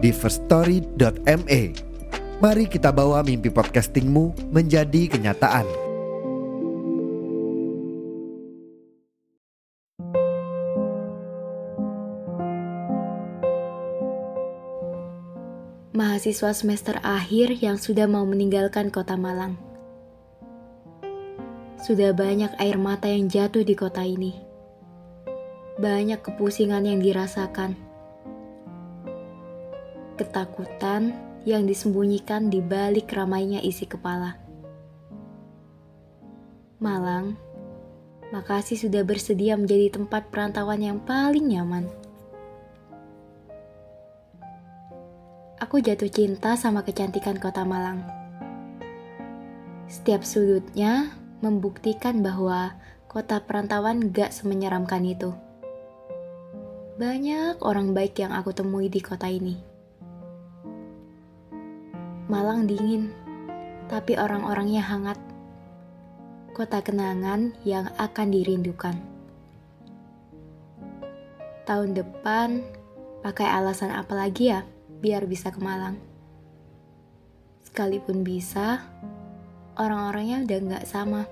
di firststory.me. Mari kita bawa mimpi podcastingmu menjadi kenyataan. Mahasiswa semester akhir yang sudah mau meninggalkan kota Malang. Sudah banyak air mata yang jatuh di kota ini. Banyak kepusingan yang dirasakan ketakutan yang disembunyikan di balik ramainya isi kepala. Malang, makasih sudah bersedia menjadi tempat perantauan yang paling nyaman. Aku jatuh cinta sama kecantikan kota Malang. Setiap sudutnya membuktikan bahwa kota perantauan gak semenyeramkan itu. Banyak orang baik yang aku temui di kota ini. Malang dingin, tapi orang-orangnya hangat. Kota kenangan yang akan dirindukan. Tahun depan, pakai alasan apa lagi ya biar bisa ke Malang? Sekalipun bisa, orang-orangnya udah nggak sama.